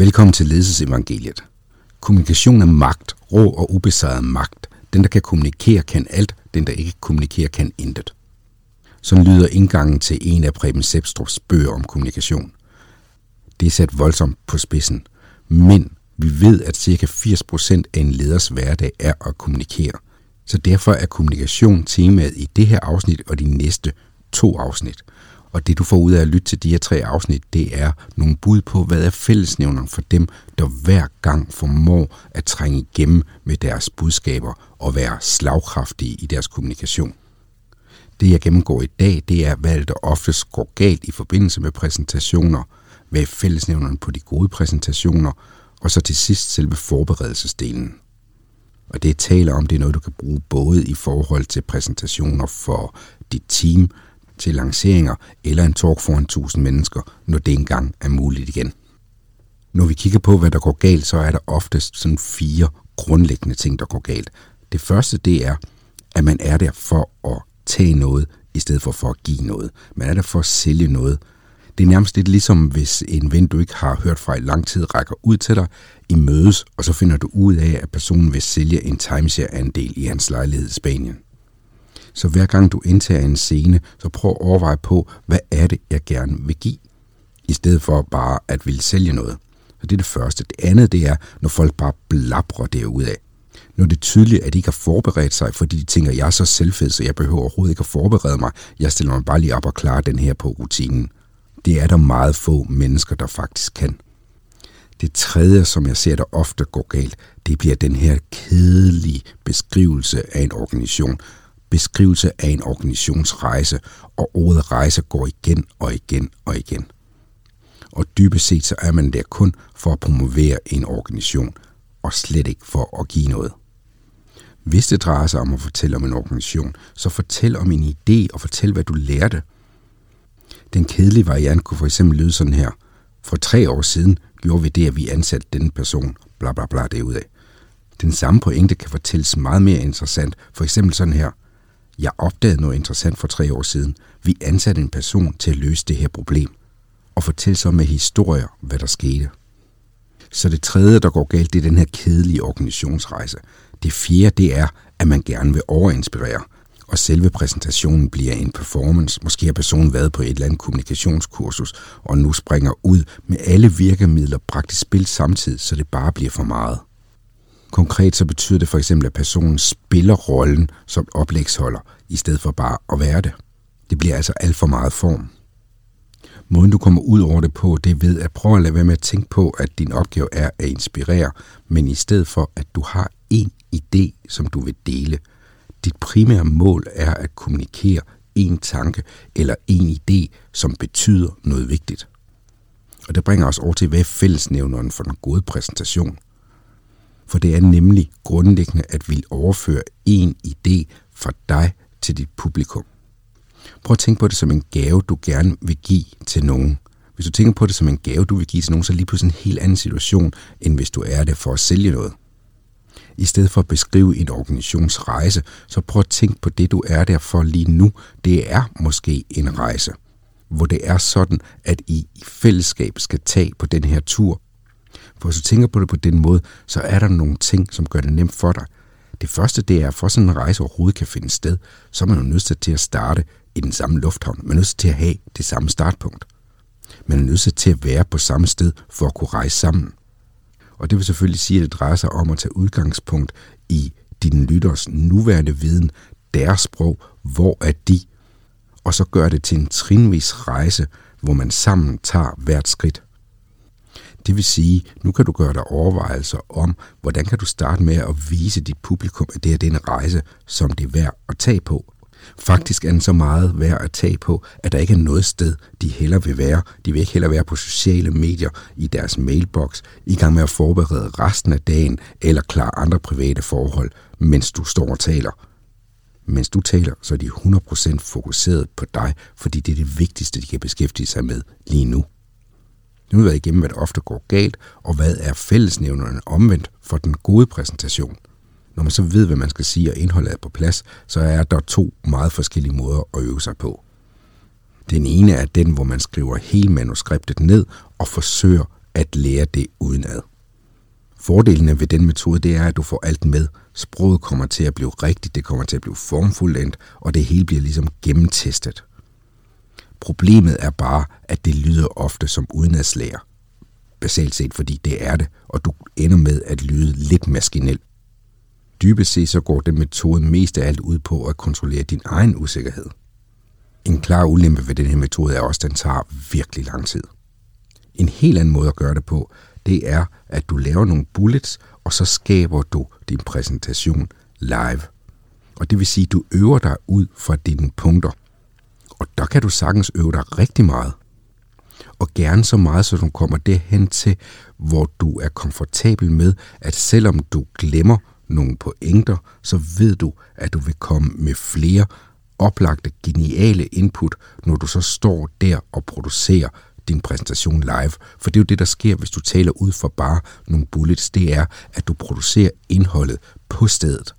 Velkommen til Ledelsesevangeliet. Kommunikation er magt, rå og ubesejret magt. Den, der kan kommunikere, kan alt. Den, der ikke kommunikerer, kan intet. Sådan lyder indgangen til en af Preben Sebstrups bøger om kommunikation. Det er sat voldsomt på spidsen, men vi ved, at ca. 80% af en leders hverdag er at kommunikere. Så derfor er kommunikation temaet i det her afsnit og de næste to afsnit. Og det du får ud af at lytte til de her tre afsnit, det er nogle bud på, hvad er fællesnævneren for dem, der hver gang formår at trænge igennem med deres budskaber og være slagkraftige i deres kommunikation. Det jeg gennemgår i dag, det er, hvad der oftest går galt i forbindelse med præsentationer, hvad er fællesnævneren på de gode præsentationer, og så til sidst selve forberedelsesdelen. Og det jeg taler om, det er noget, du kan bruge både i forhold til præsentationer for dit team, til lanceringer eller en talk foran 1000 mennesker, når det engang er muligt igen. Når vi kigger på, hvad der går galt, så er der oftest sådan fire grundlæggende ting, der går galt. Det første, det er, at man er der for at tage noget, i stedet for for at give noget. Man er der for at sælge noget. Det er nærmest lidt ligesom, hvis en ven, du ikke har hørt fra i lang tid, rækker ud til dig, i mødes, og så finder du ud af, at personen vil sælge en timeshare-andel i hans lejlighed i Spanien. Så hver gang du indtager en scene, så prøv at overveje på, hvad er det, jeg gerne vil give, i stedet for bare at ville sælge noget. Så det er det første. Det andet, det er, når folk bare blabrer derudad. Når det er tydeligt, at de ikke har forberedt sig, fordi de tænker, jeg er så selvfed, så jeg behøver overhovedet ikke at forberede mig. Jeg stiller mig bare lige op og klarer den her på rutinen. Det er der meget få mennesker, der faktisk kan. Det tredje, som jeg ser, der ofte går galt, det bliver den her kedelige beskrivelse af en organisation, beskrivelse af en organisationsrejse, og ordet rejse går igen og igen og igen. Og dybest set så er man der kun for at promovere en organisation, og slet ikke for at give noget. Hvis det drejer sig om at fortælle om en organisation, så fortæl om en idé og fortæl, hvad du lærte. Den kedelige variant kunne for eksempel lyde sådan her. For tre år siden gjorde vi det, at vi ansatte denne person, bla bla bla derudaf. Den samme pointe kan fortælles meget mere interessant, for eksempel sådan her. Jeg opdagede noget interessant for tre år siden. Vi ansatte en person til at løse det her problem. Og fortæl så med historier, hvad der skete. Så det tredje, der går galt, det er den her kedelige organisationsrejse. Det fjerde, det er, at man gerne vil overinspirere. Og selve præsentationen bliver en performance. Måske har personen været på et eller andet kommunikationskursus, og nu springer ud med alle virkemidler bragt i spil samtidig, så det bare bliver for meget. Konkret så betyder det for eksempel, at personen spiller rollen som oplægsholder, i stedet for bare at være det. Det bliver altså alt for meget form. Måden du kommer ud over det på, det er ved at prøve at lade være med at tænke på, at din opgave er at inspirere, men i stedet for, at du har en idé, som du vil dele. Dit primære mål er at kommunikere en tanke eller en idé, som betyder noget vigtigt. Og det bringer os over til, hvad fællesnævneren for den gode præsentation – for det er nemlig grundlæggende at vil overføre en idé fra dig til dit publikum. Prøv at tænke på det som en gave, du gerne vil give til nogen. Hvis du tænker på det som en gave, du vil give til nogen, så er det lige pludselig en helt anden situation, end hvis du er det for at sælge noget. I stedet for at beskrive en organisations rejse, så prøv at tænke på det, du er der for lige nu. Det er måske en rejse, hvor det er sådan, at I i fællesskab skal tage på den her tur for hvis du tænker på det på den måde, så er der nogle ting, som gør det nemt for dig. Det første, det er, at for sådan en rejse overhovedet kan finde sted, så er man jo nødt til at starte i den samme lufthavn. Man er nødt til at have det samme startpunkt. Man er nødt til at være på samme sted for at kunne rejse sammen. Og det vil selvfølgelig sige, at det drejer sig om at tage udgangspunkt i din lytters nuværende viden, deres sprog, hvor er de, og så gør det til en trinvis rejse, hvor man sammen tager hvert skridt. Det vil sige, nu kan du gøre dig overvejelser om, hvordan kan du starte med at vise dit publikum, at det er den rejse, som det er værd at tage på. Faktisk er den så meget værd at tage på, at der ikke er noget sted, de heller vil være. De vil ikke heller være på sociale medier, i deres mailbox, i gang med at forberede resten af dagen eller klare andre private forhold, mens du står og taler. Mens du taler, så er de 100% fokuseret på dig, fordi det er det vigtigste, de kan beskæftige sig med lige nu. Nu har vi været igennem, hvad der ofte går galt, og hvad er fællesnævnerne omvendt for den gode præsentation – når man så ved, hvad man skal sige, og indholdet er på plads, så er der to meget forskellige måder at øve sig på. Den ene er den, hvor man skriver hele manuskriptet ned og forsøger at lære det udenad. Fordelene ved den metode, det er, at du får alt med. Sproget kommer til at blive rigtigt, det kommer til at blive formfuldendt, og det hele bliver ligesom gennemtestet. Problemet er bare, at det lyder ofte som udenadslæger. Basalt set, fordi det er det, og du ender med at lyde lidt maskinel. Dybest set så går den metode mest af alt ud på at kontrollere din egen usikkerhed. En klar ulempe ved den her metode er også, at den tager virkelig lang tid. En helt anden måde at gøre det på, det er, at du laver nogle bullets, og så skaber du din præsentation live. Og det vil sige, at du øver dig ud fra dine punkter. Og der kan du sagtens øve dig rigtig meget. Og gerne så meget, så du kommer derhen til, hvor du er komfortabel med, at selvom du glemmer nogle pointer, så ved du, at du vil komme med flere oplagte, geniale input, når du så står der og producerer din præsentation live. For det er jo det, der sker, hvis du taler ud for bare nogle bullets. Det er, at du producerer indholdet på stedet.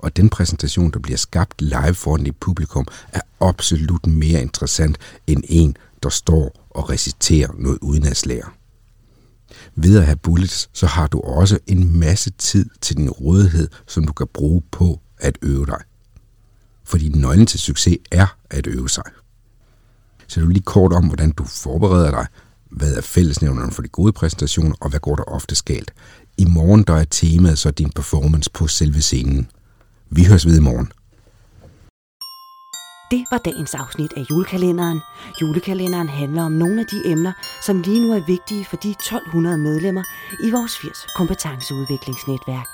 Og den præsentation, der bliver skabt live foran dit publikum, er absolut mere interessant end en, der står og reciterer noget udenadslærer. Ved at have bullets, så har du også en masse tid til din rådighed, som du kan bruge på at øve dig. Fordi nøglen til succes er at øve sig. Så du lige kort om, hvordan du forbereder dig, hvad er fællesnævnerne for de gode præsentationer, og hvad går der ofte galt. I morgen der er temaet så din performance på selve scenen. Vi høres ved i morgen. Det var dagens afsnit af julekalenderen. Julekalenderen handler om nogle af de emner, som lige nu er vigtige for de 1200 medlemmer i vores 80 kompetenceudviklingsnetværk.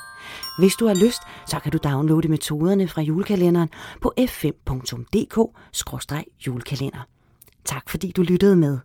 Hvis du har lyst, så kan du downloade metoderne fra julekalenderen på f5.dk-julekalender. Tak fordi du lyttede med.